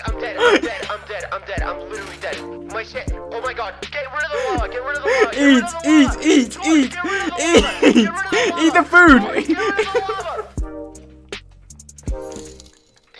Fuck, I'm dead, I'm dead, I'm dead, I'm dead, I'm literally dead. My shit, oh my god, get rid of the law, get rid of the law. Eat, the eat, eat, eat, eat, the eat the food.